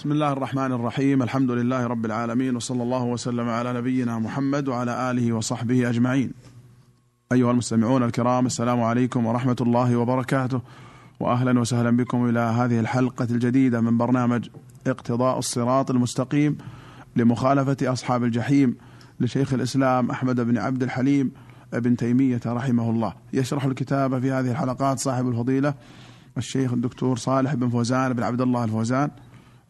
بسم الله الرحمن الرحيم الحمد لله رب العالمين وصلى الله وسلم على نبينا محمد وعلى آله وصحبه أجمعين أيها المستمعون الكرام السلام عليكم ورحمة الله وبركاته وأهلا وسهلا بكم إلى هذه الحلقة الجديدة من برنامج اقتضاء الصراط المستقيم لمخالفة أصحاب الجحيم لشيخ الإسلام أحمد بن عبد الحليم ابن تيمية رحمه الله يشرح الكتاب في هذه الحلقات صاحب الفضيلة الشيخ الدكتور صالح بن فوزان بن عبد الله الفوزان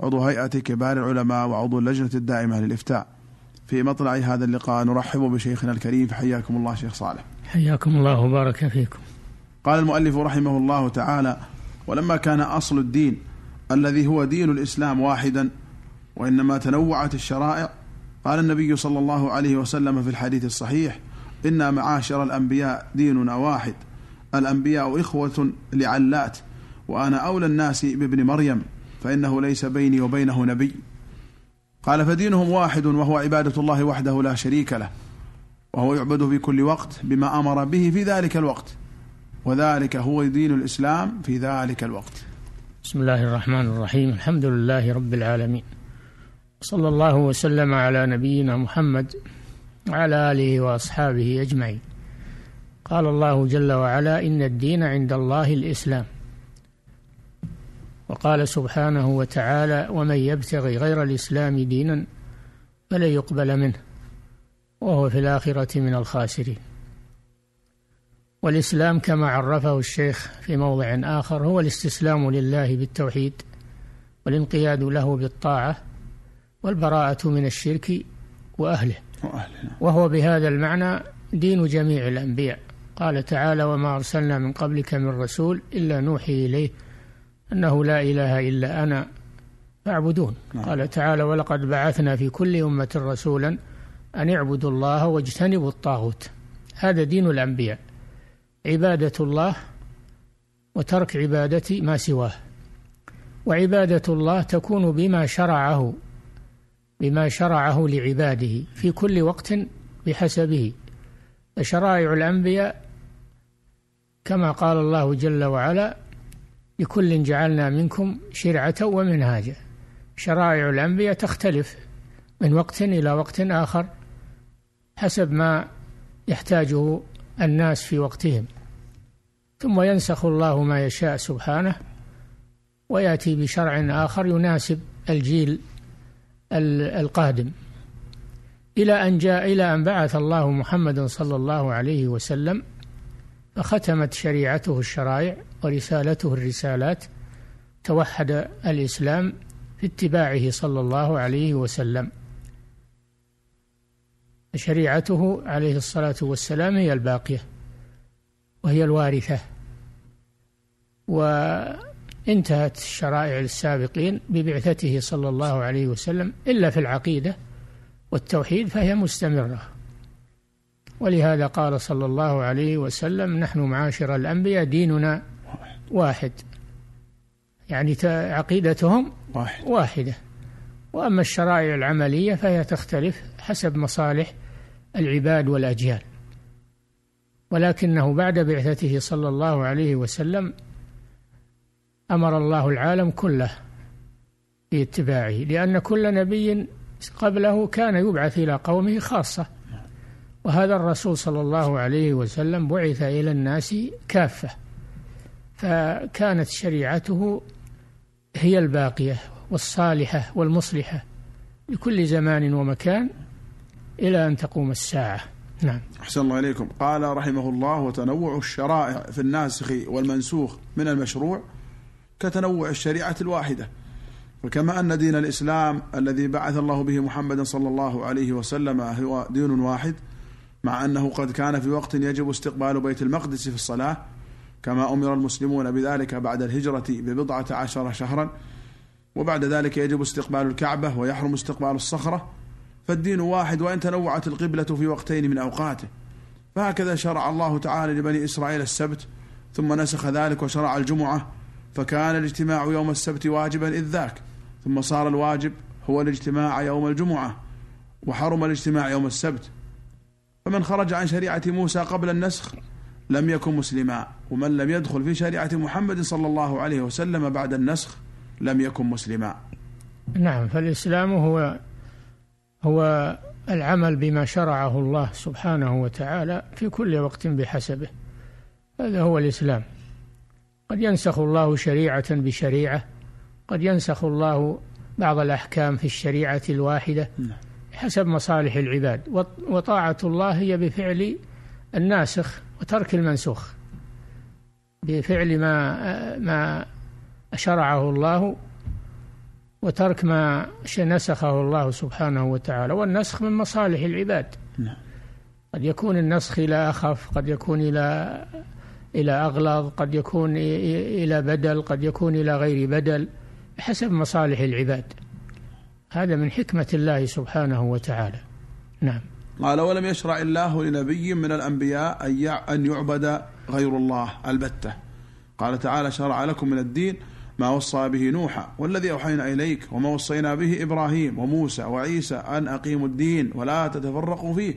عضو هيئة كبار العلماء وعضو اللجنة الدائمة للإفتاء. في مطلع هذا اللقاء نرحب بشيخنا الكريم فحياكم الله شيخ صالح. حياكم الله وبارك فيكم. قال المؤلف رحمه الله تعالى ولما كان أصل الدين الذي هو دين الإسلام واحدا وإنما تنوعت الشرائع قال النبي صلى الله عليه وسلم في الحديث الصحيح إنا معاشر الأنبياء ديننا واحد الأنبياء إخوة لعلات وأنا أولى الناس بابن مريم فإنه ليس بيني وبينه نبي. قال فدينهم واحد وهو عبادة الله وحده لا شريك له وهو يعبد في كل وقت بما أمر به في ذلك الوقت وذلك هو دين الإسلام في ذلك الوقت. بسم الله الرحمن الرحيم. الحمد لله رب العالمين. صلى الله وسلم على نبينا محمد وعلى آله وأصحابه أجمعين. قال الله جل وعلا إن الدين عند الله الإسلام. وقال سبحانه وتعالى ومن يبتغي غير الإسلام دينا فلن يقبل منه وهو في الآخرة من الخاسرين. والإسلام كما عرفه الشيخ في موضع آخر هو الاستسلام لله بالتوحيد والانقياد له بالطاعة والبراءة من الشرك وأهله. وهو بهذا المعنى دين جميع الأنبياء. قال تعالى وما أرسلنا من قبلك من رسول إلا نوحي إليه أنه لا إله إلا أنا فاعبدون. نعم. قال تعالى ولقد بعثنا في كل أمة رسولا أن اعبدوا الله واجتنبوا الطاغوت. هذا دين الأنبياء. عبادة الله وترك عبادة ما سواه. وعبادة الله تكون بما شرعه بما شرعه لعباده في كل وقت بحسبه. فشرائع الأنبياء كما قال الله جل وعلا لكل جعلنا منكم شرعة ومنهاجا شرائع الأنبياء تختلف من وقت إلى وقت آخر حسب ما يحتاجه الناس في وقتهم. ثم ينسخ الله ما يشاء سبحانه ويأتي بشرع آخر يناسب الجيل القادم. إلى أن جاء إلى أن بعث الله محمدا صلى الله عليه وسلم فختمت شريعته الشرائع ورسالته الرسالات توحد الإسلام في اتباعه صلى الله عليه وسلم. شريعته عليه الصلاة والسلام هي الباقية وهي الوارثة. وانتهت الشرائع السابقين ببعثته صلى الله عليه وسلم إلا في العقيدة والتوحيد فهي مستمرة. ولهذا قال صلى الله عليه وسلم نحن معاشر الأنبياء ديننا واحد. يعني عقيدتهم واحد. واحدة. وأما الشرائع العملية فهي تختلف حسب مصالح العباد والأجيال. ولكنه بعد بعثته صلى الله عليه وسلم أمر الله العالم كله باتباعه لأن كل نبي قبله كان يبعث إلى قومه خاصة. وهذا الرسول صلى الله عليه وسلم بعث إلى الناس كافة فكانت شريعته هي الباقية والصالحة والمصلحة لكل زمان ومكان إلى أن تقوم الساعة. نعم. أحسن الله إليكم. قال رحمه الله وتنوع الشرائع في الناسخ والمنسوخ من المشروع كتنوع الشريعة الواحدة وكما أن دين الإسلام الذي بعث الله به محمدا صلى الله عليه وسلم هو دين واحد مع أنه قد كان في وقت يجب استقبال بيت المقدس في الصلاة كما أمر المسلمون بذلك بعد الهجرة ببضعة عشر شهرا وبعد ذلك يجب استقبال الكعبة ويحرم استقبال الصخرة فالدين واحد وإن تنوعت القبلة في وقتين من أوقاته. فهكذا شرع الله تعالى لبني إسرائيل السبت ثم نسخ ذلك وشرع الجمعة فكان الاجتماع يوم السبت واجبا إذ ذاك ثم صار الواجب هو الاجتماع يوم الجمعة وحرم الاجتماع يوم السبت. فمن خرج عن شريعة موسى قبل النسخ لم يكن مسلما ومن لم يدخل في شريعة محمد صلى الله عليه وسلم بعد النسخ لم يكن مسلما. نعم فالإسلام هو هو العمل بما شرعه الله سبحانه وتعالى في كل وقت بحسبه. هذا هو الإسلام. قد ينسخ الله شريعة بشريعة قد ينسخ الله بعض الأحكام في الشريعة الواحدة. نعم. حسب مصالح العباد. وطاعة الله هي بفعل الناسخ وترك المنسوخ. بفعل ما ما شرعه الله وترك ما نسخه الله سبحانه وتعالى. والنسخ من مصالح العباد. نعم. قد يكون النسخ إلى أخف قد يكون إلى إلى أغلظ قد يكون إلى بدل قد يكون إلى غير بدل حسب مصالح العباد. هذا من حكمة الله سبحانه وتعالى. نعم. قال ولم يشرع الله لنبي من الأنبياء أن يعبد غير الله؟ البتة. قال تعالى شرع لكم من الدين ما وصى به نوحا والذي أوحينا إليك وما وصينا به إبراهيم وموسى وعيسى أن أقيموا الدين ولا تتفرقوا فيه.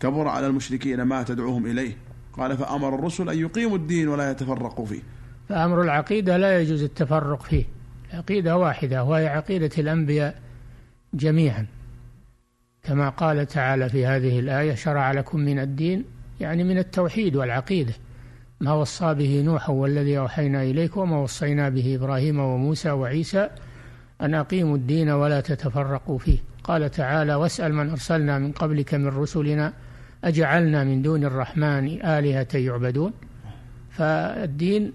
كبر على المشركين ما تدعوهم إليه. قال فأمر الرسل أن يقيموا الدين ولا يتفرقوا فيه. فأمر العقيدة لا يجوز التفرق فيه. عقيدة واحدة وهي عقيدة الأنبياء. جميعا. كما قال تعالى في هذه الآية شرع لكم من الدين يعني من التوحيد والعقيدة. ما وصى به نوح والذي أوحينا إليك وما وصينا به إبراهيم وموسى وعيسى أن أقيموا الدين ولا تتفرقوا فيه. قال تعالى واسأل من أرسلنا من قبلك من رسلنا أجعلنا من دون الرحمن آلهة يعبدون. فالدين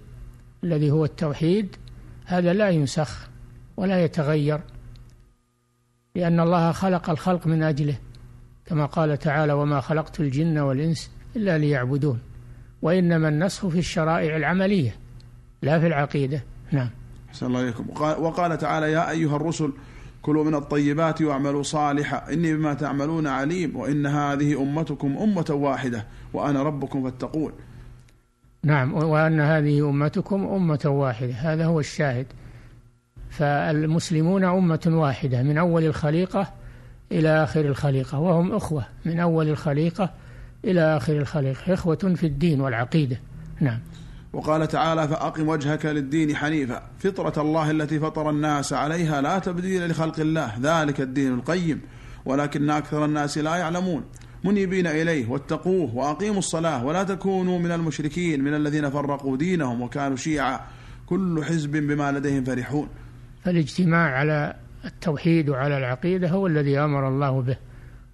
الذي هو التوحيد هذا لا ينسخ ولا يتغير. لأن الله خلق الخلق من أجله كما قال تعالى وما خلقت الجن والإنس إلا ليعبدون وإنما النسخ في الشرائع العملية لا في العقيدة. نعم. أحسن الله إليكم. وقال تعالى يا أيها الرسل كلوا من الطيبات واعملوا صالحا إني بما تعملون عليم وإن هذه أمتكم أمة واحدة وأنا ربكم فاتقون. نعم. وأن هذه أمتكم أمة واحدة هذا هو الشاهد. فالمسلمون أمة واحدة من أول الخليقة إلى آخر الخليقة وهم أخوة من أول الخليقة إلى آخر الخليقة إخوة في الدين والعقيدة. نعم. وقال تعالى فأقم وجهك للدين حنيفا فطرة الله التي فطر الناس عليها لا تبديل لخلق الله ذلك الدين القيم ولكن أكثر الناس لا يعلمون. منيبين إليه واتقوه وأقيموا الصلاة ولا تكونوا من المشركين من الذين فرقوا دينهم وكانوا شيعا كل حزب بما لديهم فرحون. فالاجتماع على التوحيد وعلى العقيدة هو الذي أمر الله به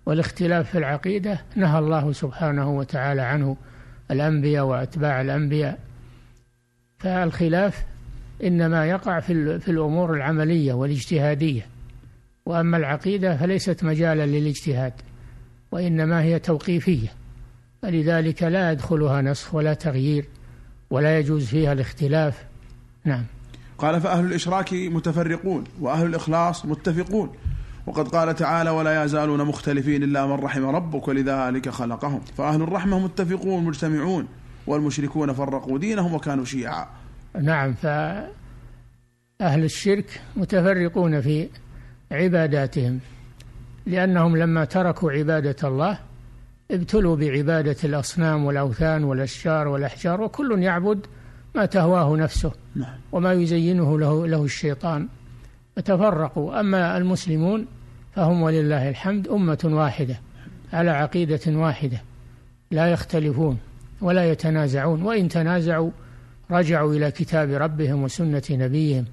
والاختلاف في العقيدة نهى الله سبحانه وتعالى عنه الأنبياء وأتباع الأنبياء. فالخلاف إنما يقع في, في الأمور العملية والاجتهادية وأما العقيدة فليست مجالا للاجتهاد وإنما هي توقيفية. فلذلك لا يدخلها نسخ ولا تغيير ولا يجوز فيها الاختلاف. نعم. قال فأهل الإشراك متفرقون وأهل الإخلاص متفقون. وقد قال تعالى ولا يزالون مختلفين إلا من رحم ربك ولذلك خلقهم. فأهل الرحمة متفقون مجتمعون والمشركون فرقوا دينهم وكانوا شيعا. نعم فأهل الشرك متفرقون في عباداتهم لأنهم لما تركوا عبادة الله ابتلوا بعبادة الأصنام والأوثان والأشجار والأحجار وكل يعبد ما تهواه نفسه نعم. وما يزينه له, له الشيطان. فتفرقوا. أما المسلمون فهم ولله الحمد أمة واحدة على عقيدة واحدة. لا يختلفون ولا يتنازعون. وإن تنازعوا رجعوا إلى كتاب ربهم وسنة نبيهم.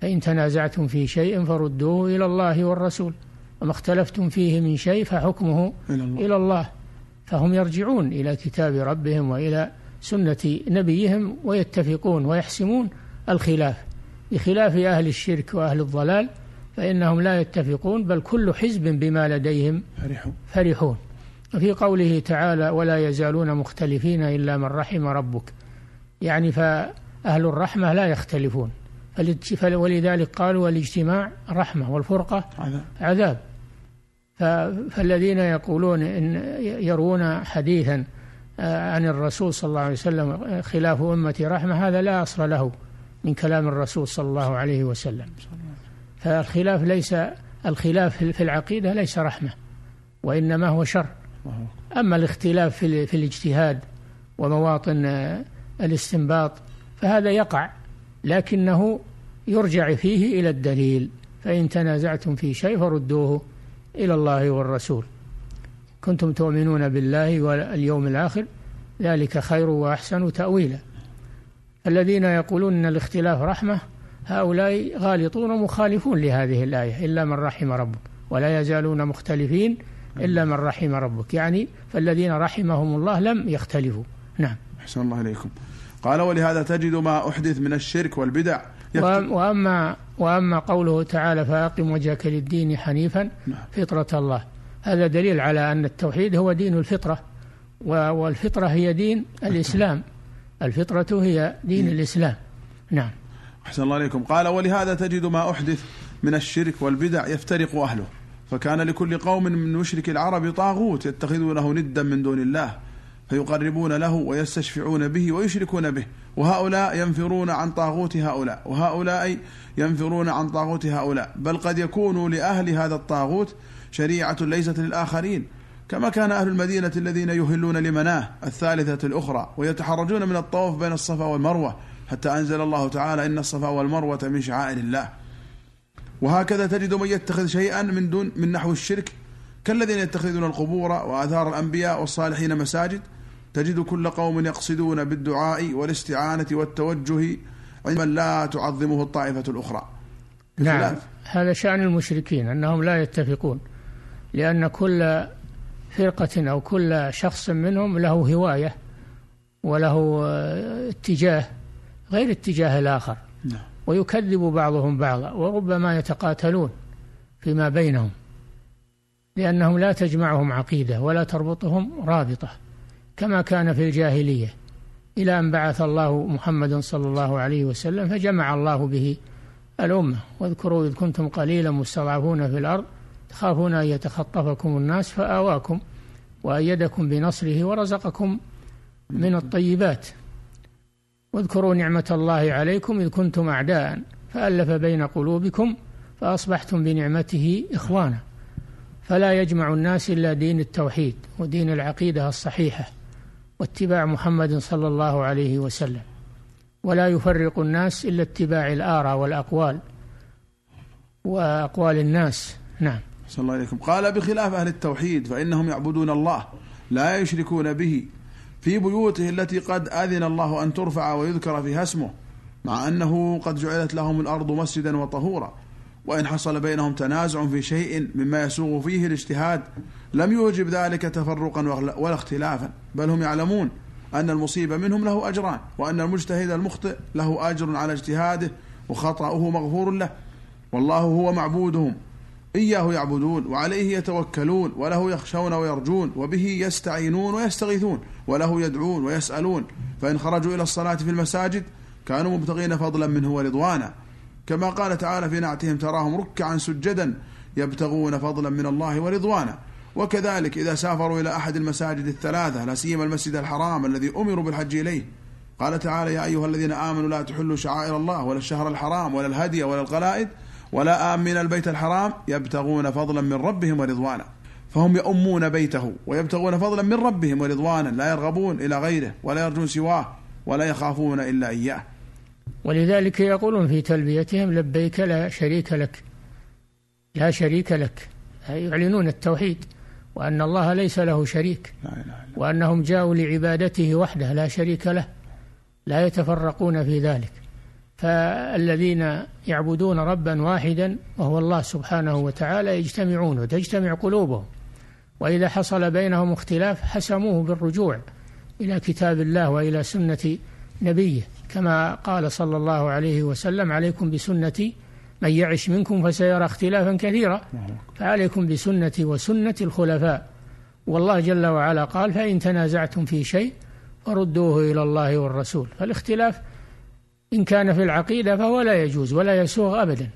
فإن تنازعتم في شيء فردوه إلى الله والرسول. وما اختلفتم فيه من شيء فحكمه إلى الله, إلى الله. فهم يرجعون إلى كتاب ربهم وإلى سنة نبيهم ويتفقون ويحسمون الخلاف. بخلاف أهل الشرك وأهل الضلال فإنهم لا يتفقون بل كل حزب بما لديهم فرحون, فرحون. وفي قوله تعالى ولا يزالون مختلفين إلا من رحم ربك. يعني فأهل الرحمة لا يختلفون. ولذلك قالوا الاجتماع رحمة والفرقة عذاب. فالذين يقولون إن يروون حديثا عن الرسول صلى الله عليه وسلم خلاف أمتي رحمة هذا لا أصل له من كلام الرسول صلى الله عليه وسلم. فالخلاف ليس الخلاف في العقيدة ليس رحمة وإنما هو شر. أما الاختلاف في, الاجتهاد ومواطن الاستنباط فهذا يقع لكنه يرجع فيه إلى الدليل فإن تنازعتم في شيء فردوه إلى الله والرسول. كنتم تؤمنون بالله واليوم الآخر ذلك خير وأحسن تأويلا. الذين يقولون أن الاختلاف رحمة هؤلاء غالطون مخالفون لهذه الآية إلا من رحم ربك ولا يزالون مختلفين إلا من رحم ربك. يعني فالذين رحمهم الله لم يختلفوا. نعم. أحسن الله إليكم. قال ولهذا تجد ما أحدث من الشرك والبدع وأما وأما قوله تعالى فأقم وجهك للدين حنيفا نعم. فطرة الله. هذا دليل على أن التوحيد هو دين الفطرة والفطرة هي دين الإسلام. الفطرة هي دين الإسلام. نعم. أحسن الله عليكم. قال ولهذا تجد ما أحدث من الشرك والبدع يفترق أهله. فكان لكل قوم من مشرك العرب طاغوت يتخذونه ندا من دون الله فيقربون له ويستشفعون به ويشركون به. وهؤلاء ينفرون عن طاغوت هؤلاء وهؤلاء ينفرون عن طاغوت هؤلاء. بل قد يكون لأهل هذا الطاغوت شريعة ليست للآخرين كما كان أهل المدينة الذين يهلون لمناه الثالثة الأخرى ويتحرجون من الطواف بين الصفا والمروة حتى أنزل الله تعالى إن الصفا والمروة من شعائر الله. وهكذا تجد من يتخذ شيئا من دون من نحو الشرك كالذين يتخذون القبور وآثار الأنبياء والصالحين مساجد تجد كل قوم يقصدون بالدعاء والاستعانة والتوجه عندما لا تعظمه الطائفة الأخرى. نعم. هذا شأن المشركين أنهم لا يتفقون. لأن كل فرقة أو كل شخص منهم له هواية وله اتجاه غير اتجاه الآخر. نعم. ويكذب بعضهم بعضا وربما يتقاتلون فيما بينهم لأنهم لا تجمعهم عقيدة ولا تربطهم رابطة كما كان في الجاهلية. إلى أن بعث الله محمد صلى الله عليه وسلم فجمع الله به الأمة. واذكروا إذ كنتم قليلا مستضعفون في الأرض تخافون أن يتخطفكم الناس فآواكم وأيدكم بنصره ورزقكم من الطيبات. واذكروا نعمة الله عليكم إذ كنتم أعداء فألف بين قلوبكم فأصبحتم بنعمته إخوانا. فلا يجمع الناس إلا دين التوحيد ودين العقيدة الصحيحة واتباع محمد صلى الله عليه وسلم. ولا يفرق الناس إلا اتباع الآراء والأقوال وأقوال الناس. نعم. صلى الله عليكم قال بخلاف أهل التوحيد فإنهم يعبدون الله لا يشركون به. في بيوته التي قد أذن الله أن ترفع ويذكر فيها اسمه مع أنه قد جعلت لهم الأرض مسجدا وطهورا. وإن حصل بينهم تنازع في شيء مما يسوغ فيه الاجتهاد لم يوجب ذلك تفرقا ولا اختلافا. بل هم يعلمون أن المصيب منهم له أجران وأن المجتهد المخطئ له أجر على اجتهاده وخطأه مغفور له. والله هو معبودهم. إياه يعبدون وعليه يتوكلون وله يخشون ويرجون وبه يستعينون ويستغيثون وله يدعون ويسألون. فإن خرجوا إلى الصلاة في المساجد كانوا مبتغين فضلا منه ورضوانا. كما قال تعالى في نعتهم تراهم ركعا سجدا يبتغون فضلا من الله ورضوانا. وكذلك إذا سافروا إلى أحد المساجد الثلاثة لا سيما المسجد الحرام الذي أمروا بالحج إليه. قال تعالى يا أيها الذين آمنوا لا تحلوا شعائر الله ولا الشهر الحرام ولا الهدي ولا القلائد ولا آمن البيت الحرام يبتغون فضلا من ربهم ورضوانا. فهم يؤمون بيته ويبتغون فضلا من ربهم ورضوانا لا يرغبون إلى غيره ولا يرجون سواه ولا يخافون إلا إياه. ولذلك يقولون في تلبيتهم لبيك لا شريك لك لا شريك لك. يعلنون التوحيد وأن الله ليس له شريك وأنهم جاءوا لعبادته وحده لا شريك له لا يتفرقون في ذلك. فالذين يعبدون ربا واحدا وهو الله سبحانه وتعالى يجتمعون وتجتمع قلوبهم. وإذا حصل بينهم اختلاف حسموه بالرجوع إلى كتاب الله وإلى سنة نبيه. كما قال صلى الله عليه وسلم عليكم بسنتي من يعش منكم فسيرى اختلافا كثيرا. فعليكم بسنتي وسنة الخلفاء. والله جل وعلا قال فإن تنازعتم في شيء فردوه إلى الله والرسول. فالاختلاف إن كان في العقيدة فهو لا يجوز ولا يسوغ أبدا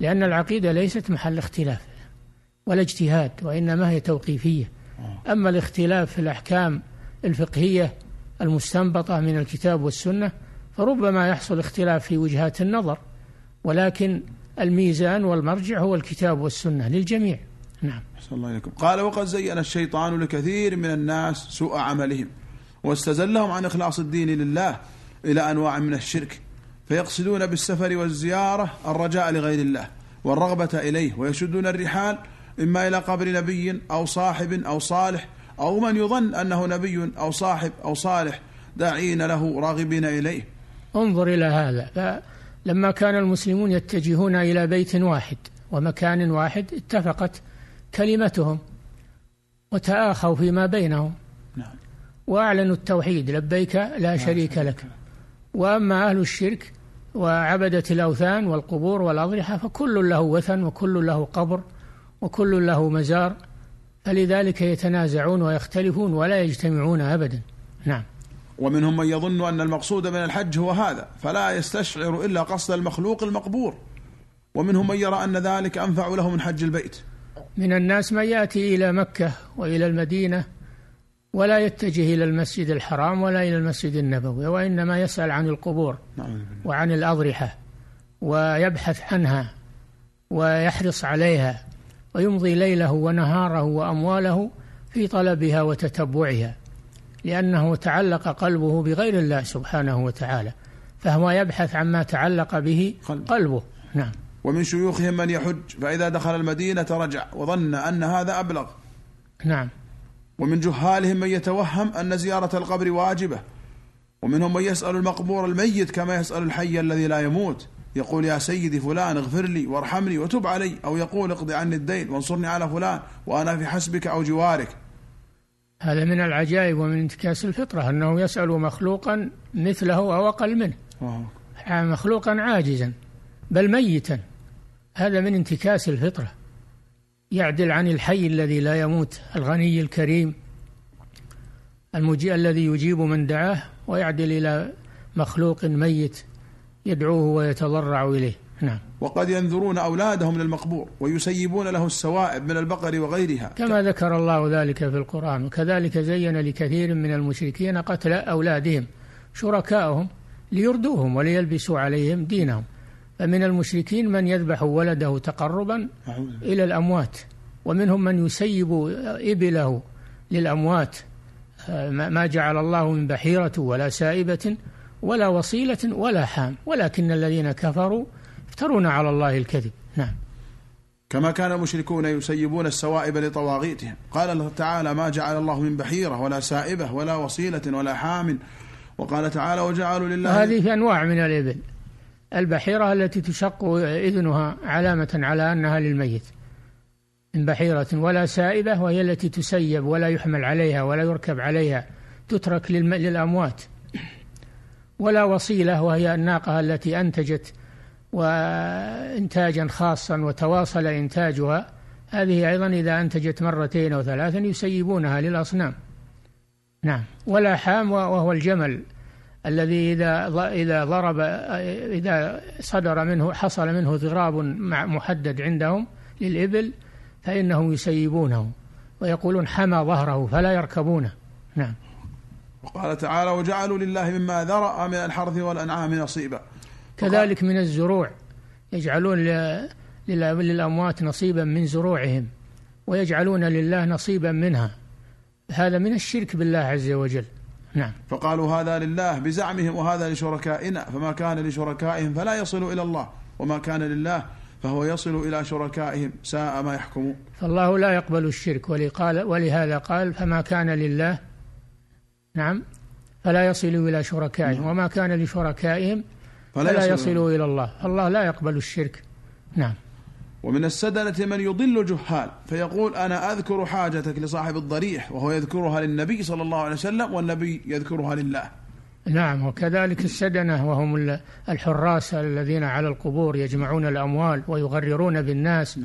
لأن العقيدة ليست محل اختلاف ولا اجتهاد وإنما هي توقيفية. أما الاختلاف في الأحكام الفقهية المستنبطة من الكتاب والسنة فربما يحصل اختلاف في وجهات النظر ولكن الميزان والمرجع هو الكتاب والسنة للجميع. نعم. الله عليكم قال وقد زين الشيطان لكثير من الناس سوء عملهم واستزلهم عن إخلاص الدين لله إلى أنواع من الشرك فيقصدون بالسفر والزيارة الرجاء لغير الله والرغبة إليه ويشدون الرحال إما إلى قبر نبي أو صاحب أو صالح أو من يظن أنه نبي أو صاحب أو صالح داعين له راغبين إليه. انظر إلى هذا. لما كان المسلمون يتجهون إلى بيت واحد ومكان واحد اتفقت كلمتهم وتآخوا فيما بينهم. نعم. وأعلنوا التوحيد لبيك لا شريك لك. وأما أهل الشرك وعبدة الأوثان والقبور والأضرحة فكل له وثن وكل له قبر وكل له مزار فلذلك يتنازعون ويختلفون ولا يجتمعون أبدا. نعم. ومنهم من يظن أن المقصود من الحج هو هذا فلا يستشعر إلا قصد المخلوق المقبور. ومنهم من يرى أن ذلك أنفع له من حج البيت. من الناس من يأتي إلى مكة وإلى المدينة ولا يتجه إلى المسجد الحرام ولا إلى المسجد النبوي وإنما يسأل عن القبور وعن الأضرحة ويبحث عنها ويحرص عليها ويمضي ليله ونهاره وأمواله في طلبها وتتبعها لأنه تعلق قلبه بغير الله سبحانه وتعالى فهو يبحث عما تعلق به قلبه. نعم. ومن شيوخهم من يحج فإذا دخل المدينة رجع وظن أن هذا أبلغ. نعم. ومن جهالهم من يتوهم أن زيارة القبر واجبة ومنهم من يسأل المقبور الميت كما يسأل الحي الذي لا يموت يقول يا سيدي فلان اغفر لي وارحمني وتب علي أو يقول اقض عني الدين وانصرني على فلان وأنا في حسبك أو جوارك. هذا من العجائب ومن انتكاس الفطرة أنه يسأل مخلوقا مثله أو أقل منه. مخلوقا عاجزا بل ميتا. هذا من انتكاس الفطرة. يعدل عن الحي الذي لا يموت الغني الكريم المجيء الذي يجيب من دعاه ويعدل إلى مخلوق ميت يدعوه ويتضرع إليه. نعم. وقد ينذرون أولادهم للمقبور ويسيبون له السوائب من البقر وغيرها. كما ذكر الله ذلك في القرآن وكذلك زين لكثير من المشركين قتل أولادهم شركائهم ليردوهم وليلبسوا عليهم دينهم. فمن المشركين من يذبح ولده تقربا إلى الأموات ومنهم من يسيب إبله للأموات. ما جعل الله من بحيرة ولا سائبة ولا وصيلة ولا حام ولكن الذين كفروا يفترون على الله الكذب. نعم. كما كان المشركون يسيبون السوائب لطواغيتهم. قال الله تعالى ما جعل الله من بحيرة ولا سائبة ولا وصيلة ولا حام وقال تعالى وجعلوا لله هذه أنواع من الإبل. البحيرة التي تشق إذنها علامة على أنها للميت. من بحيرة ولا سائبة وهي التي تسيب ولا يحمل عليها ولا يركب عليها تترك للأموات. ولا وصيلة وهي الناقة التي أنتجت وإنتاجا خاصا وتواصل إنتاجها. هذه أيضا إذا أنتجت مرتين أو ثلاثا يسيبونها للأصنام. نعم. ولا حام وهو الجمل. الذي إذا إذا ضرب إذا صدر منه حصل منه ضراب محدد عندهم للإبل فإنهم يسيبونه ويقولون حمى ظهره فلا يركبونه. نعم. وقال تعالى وجعلوا لله مما ذرأ من الحرث والأنعام نصيبا. كذلك من الزروع يجعلون للأموات نصيبا من زروعهم ويجعلون لله نصيبا منها. هذا من الشرك بالله عز وجل. نعم. فقالوا هذا لله بزعمهم وهذا لشركائنا فما كان لشركائهم فلا يصل إلى الله وما كان لله فهو يصل إلى شركائهم ساء ما يحكمون فالله لا يقبل الشرك ولقال ولهذا قال فما كان لله نعم فلا يصل إلى شركائهم نعم. وما كان لشركائهم فلا, فلا يصل إلى الله. الله. لا يقبل الشرك. نعم. ومن السدنة من يضل جهال فيقول أنا أذكر حاجتك لصاحب الضريح وهو يذكرها للنبي صلى الله عليه وسلم والنبي يذكرها لله. نعم وكذلك السدنة وهم الحراس الذين على القبور يجمعون الأموال ويغررون بالناس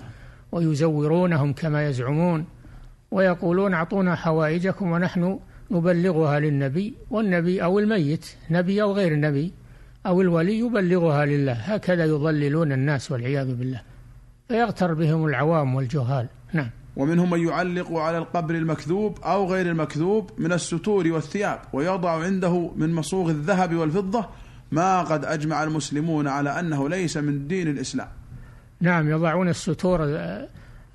ويزورونهم كما يزعمون ويقولون أعطونا حوائجكم ونحن نبلغها للنبي والنبي أو الميت نبي أو غير نبي أو الولي يبلغها لله. هكذا يضللون الناس والعياذ بالله. فيغتر بهم العوام والجهال. نعم. ومنهم من يعلق على القبر المكذوب أو غير المكذوب من الستور والثياب ويضع عنده من مصوغ الذهب والفضة ما قد أجمع المسلمون على أنه ليس من دين الإسلام. نعم يضعون الستور آه،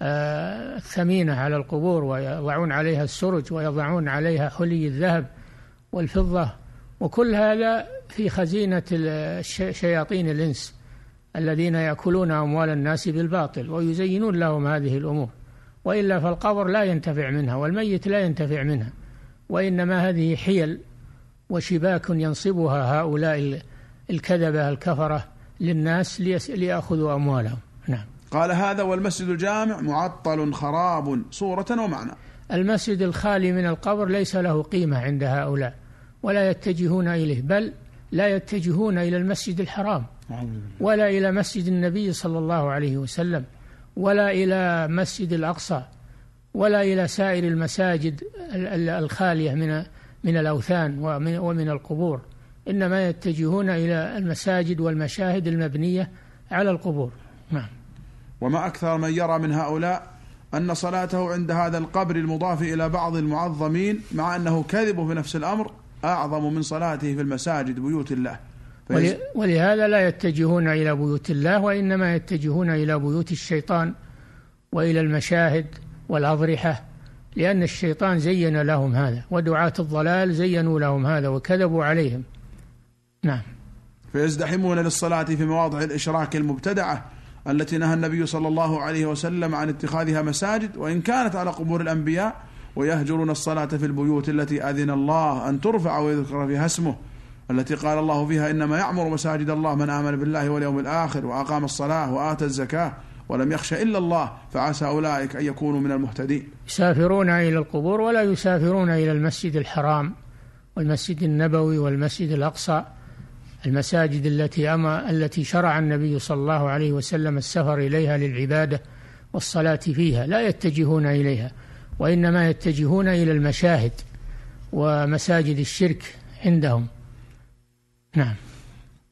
آه، الثمينة على القبور ويضعون عليها السرج ويضعون عليها حلي الذهب والفضة وكل هذا في خزينة شياطين الإنس. الذين يأكلون أموال الناس بالباطل ويزينون لهم هذه الأمور. وإلا فالقبر لا ينتفع منها والميت لا ينتفع منها. وإنما هذه حيل وشباك ينصبها هؤلاء الكذبة الكفرة للناس ليأخذوا أموالهم. نعم. قال هذا والمسجد الجامع معطل خراب صورة ومعنى. المسجد الخالي من القبر ليس له قيمة عند هؤلاء ولا يتجهون إليه بل لا يتجهون إلى المسجد الحرام. ولا إلى مسجد النبي صلى الله عليه وسلم ولا إلى مسجد الأقصى ولا إلى سائر المساجد الخالية من من الأوثان ومن, ومن القبور. إنما يتجهون إلى المساجد والمشاهد المبنية على القبور. نعم. وما أكثر من يرى من هؤلاء أن صلاته عند هذا القبر المضاف إلى بعض المعظمين مع أنه كذب في نفس الأمر أعظم من صلاته في المساجد بيوت الله. ولهذا لا يتجهون إلى بيوت الله وإنما يتجهون إلى بيوت الشيطان وإلى المشاهد والأضرحة لأن الشيطان زين لهم هذا ودعاة الضلال زينوا لهم هذا وكذبوا عليهم. نعم. فيزدحمون للصلاة في مواضع الإشراك المبتدعة التي نهى النبي صلى الله عليه وسلم عن اتخاذها مساجد وإن كانت على قبور الأنبياء ويهجرون الصلاة في البيوت التي أذن الله أن ترفع ويذكر فيها اسمه. التي قال الله فيها إنما يعمر مساجد الله من آمن بالله واليوم الآخر وأقام الصلاة وآتى الزكاة ولم يخش إلا الله فعسى أولئك أن يكونوا من المهتدين. يسافرون إلى القبور ولا يسافرون إلى المسجد الحرام والمسجد النبوي والمسجد الأقصى المساجد التي أما التي شرع النبي صلى الله عليه وسلم السفر إليها للعبادة والصلاة فيها لا يتجهون إليها وإنما يتجهون إلى المشاهد ومساجد الشرك عندهم. نعم.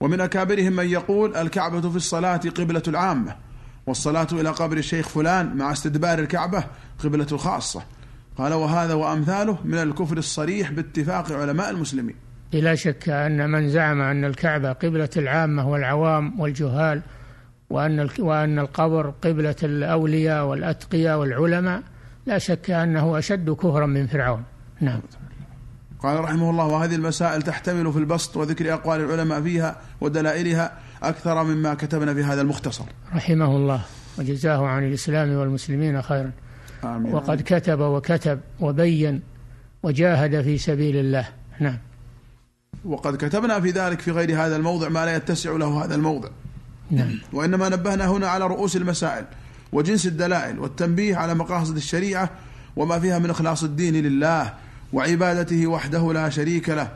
ومن أكابرهم من يقول الكعبة في الصلاة قبلة العامة والصلاة إلى قبر الشيخ فلان مع استدبار الكعبة قبلة الخاصة قال وهذا وأمثاله من الكفر الصريح باتفاق علماء المسلمين. لا شك أن من زعم أن الكعبة قبلة العامة والعوام والجهال وأن وأن القبر قبلة الأولياء والأتقياء والعلماء لا شك أنه أشد كفرا من فرعون. نعم. قال رحمه الله وهذه المسائل تحتمل في البسط وذكر أقوال العلماء فيها ودلائلها أكثر مما كتبنا في هذا المختصر. رحمه الله وجزاه عن الإسلام والمسلمين خيرا. آمين. وقد كتب وكتب وبين وجاهد في سبيل الله. نعم. وقد كتبنا في ذلك في غير هذا الموضع ما لا يتسع له هذا الموضع. نعم. وإنما نبهنا هنا على رؤوس المسائل وجنس الدلائل والتنبيه على مقاصد الشريعة وما فيها من إخلاص الدين لله. وعبادته وحده لا شريك له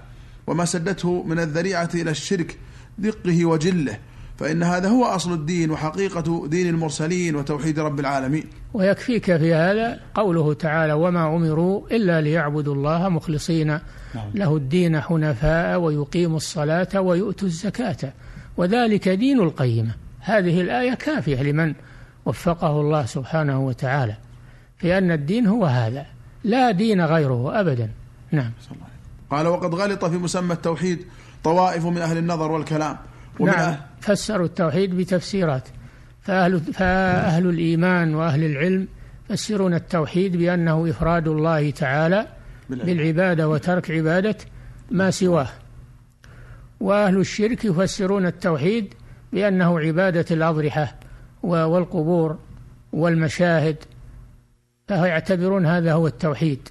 وما سدته من الذريعة إلى الشرك دقه وجله. فإن هذا هو أصل الدين وحقيقة دين المرسلين وتوحيد رب العالمين. ويكفيك في هذا قوله تعالى وما أمروا إلا ليعبدوا الله مخلصين نعم. له الدين حنفاء ويقيموا الصلاة ويؤتوا الزكاة. وذلك دين القيمة. هذه الآية كافية لمن وفقه الله سبحانه وتعالى في أن الدين هو هذا. لا دين غيره أبدا. نعم. قال وقد غلط في مسمى التوحيد طوائف من أهل النظر والكلام. ومن نعم. أهل فسروا التوحيد بتفسيرات. فأهل, فأهل الإيمان وأهل العلم يفسرون التوحيد بأنه إفراد الله تعالى بالعبادة وترك عبادة ما سواه. وأهل الشرك يفسرون التوحيد بأنه عبادة الأضرحة والقبور والمشاهد فيعتبرون هذا هو التوحيد؟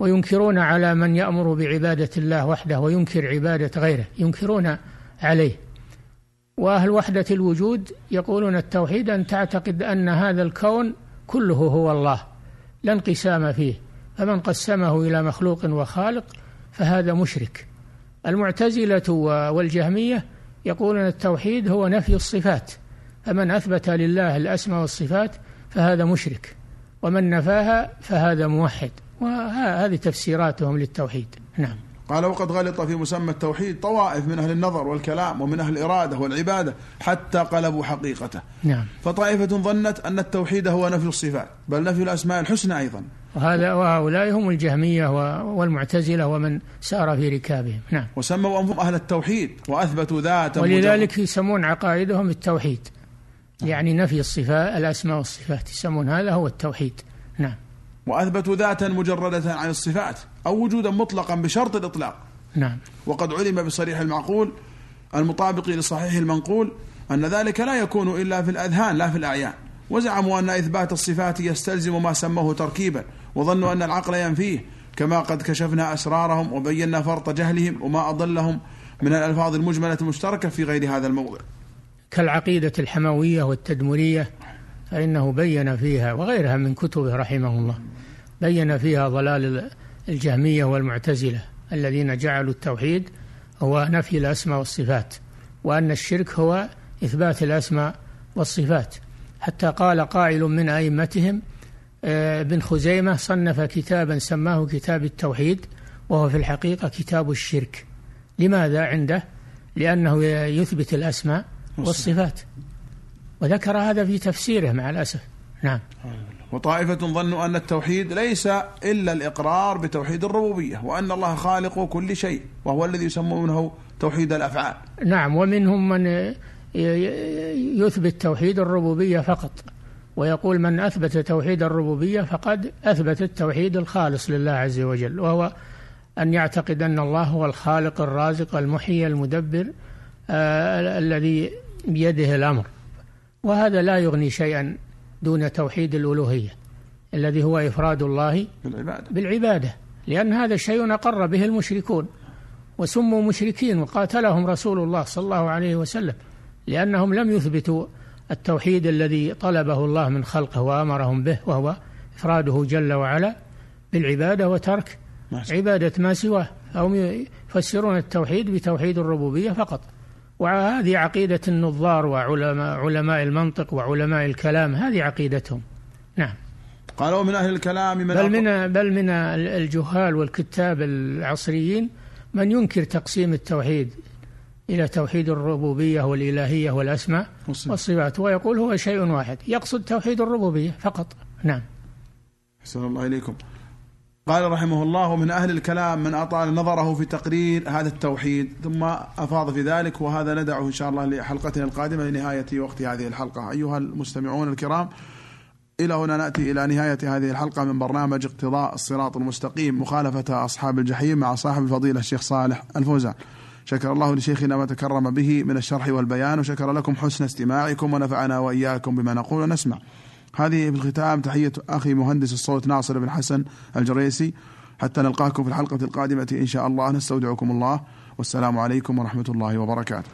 وينكرون على من يأمر بعبادة الله وحده وينكر عبادة غيره ينكرون عليه. وأهل وحدة الوجود يقولون التوحيد أن تعتقد أن هذا الكون كله هو الله لا انقسام فيه. فمن قسمه إلى مخلوق وخالق فهذا مشرك. المعتزلة والجهمية يقولون التوحيد هو نفي الصفات فمن أثبت لله الأسماء والصفات فهذا مشرك. ومن نفاها فهذا موحد. وهذه تفسيراتهم للتوحيد. نعم. قال وقد غلط في مسمى التوحيد طوائف من أهل النظر والكلام ومن أهل الإرادة والعبادة حتى قلبوا حقيقته. نعم. فطائفة ظنت أن التوحيد هو نفي الصفات بل نفي الأسماء الحسنى أيضا. وهذا وهؤلاء هم الجهمية والمعتزلة ومن سار في ركابهم. نعم. وسموا أنفسهم أهل التوحيد وأثبتوا ذات ولذلك يسمون عقائدهم التوحيد. يعني نفي الصفات الأسماء والصفات يسمون هذا هو التوحيد. نعم. وأثبتوا ذاتا مجردة عن الصفات أو وجودا مطلقا بشرط الإطلاق. نعم. وقد علم بصريح المعقول المطابق لصحيح المنقول أن ذلك لا يكون إلا في الأذهان لا في الأعيان. وزعموا أن إثبات الصفات يستلزم ما سموه تركيبا وظنوا أن العقل ينفيه كما قد كشفنا أسرارهم وبينا فرط جهلهم وما أضلهم من الألفاظ المجملة المشتركة في غير هذا الموضع. كالعقيدة الحموية والتدمرية فإنه بين فيها وغيرها من كتبه رحمه الله بين فيها ضلال الجهمية والمعتزلة الذين جعلوا التوحيد هو نفي الأسماء والصفات وأن الشرك هو إثبات الأسماء والصفات حتى قال قائل من أئمتهم آه، ابن خزيمة صنف كتابا سماه كتاب التوحيد وهو في الحقيقة كتاب الشرك لماذا عنده؟ لأنه يثبت الأسماء والصفات. وذكر هذا في تفسيره مع الأسف. نعم. وطائفة ظنوا أن التوحيد ليس إلا الإقرار بتوحيد الربوبية وأن الله خالق كل شيء وهو الذي يسمونه توحيد الأفعال. نعم. ومنهم من يثبت توحيد الربوبية فقط ويقول من أثبت توحيد الربوبية فقد أثبت التوحيد الخالص لله عز وجل وهو أن يعتقد أن الله هو الخالق الرازق المحيي المدبر آه الذي بيده الأمر. وهذا لا يغني شيئا دون توحيد الألوهية الذي هو إفراد الله بالعبادة, بالعبادة لأن هذا شيء أقر به المشركون وسموا مشركين وقاتلهم رسول الله صلى الله عليه وسلم لأنهم لم يثبتوا التوحيد الذي طلبه الله من خلقه وأمرهم به وهو إفراده جل وعلا بالعبادة وترك عبادة ما سواه أو يفسرون التوحيد بتوحيد الربوبية فقط. وهذه عقيدة النظار وعلماء علماء المنطق وعلماء الكلام هذه عقيدتهم. نعم. قالوا من أهل الكلام من بل من بل من الجهال والكتاب العصريين من ينكر تقسيم التوحيد إلى توحيد الربوبية والإلهية والأسماء والصفات ويقول هو شيء واحد يقصد توحيد الربوبية فقط. نعم. أحسن الله إليكم. قال رحمه الله من أهل الكلام من أطال نظره في تقرير هذا التوحيد. ثم أفاض في ذلك وهذا ندعه إن شاء الله لحلقتنا القادمة لنهاية وقت هذه الحلقة. أيها المستمعون الكرام إلى هنا نأتي إلى نهاية هذه الحلقة من برنامج اقتضاء الصراط المستقيم مخالفة أصحاب الجحيم مع صاحب الفضيلة الشيخ صالح الفوزان. شكر الله لشيخنا ما تكرم به من الشرح والبيان وشكر لكم حسن استماعكم ونفعنا وإياكم بما نقول ونسمع. هذه في الختام تحية أخي مهندس الصوت ناصر بن حسن الجريسي. حتى نلقاكم في الحلقة القادمة إن شاء الله. نستودعكم الله. والسلام عليكم ورحمة الله وبركاته.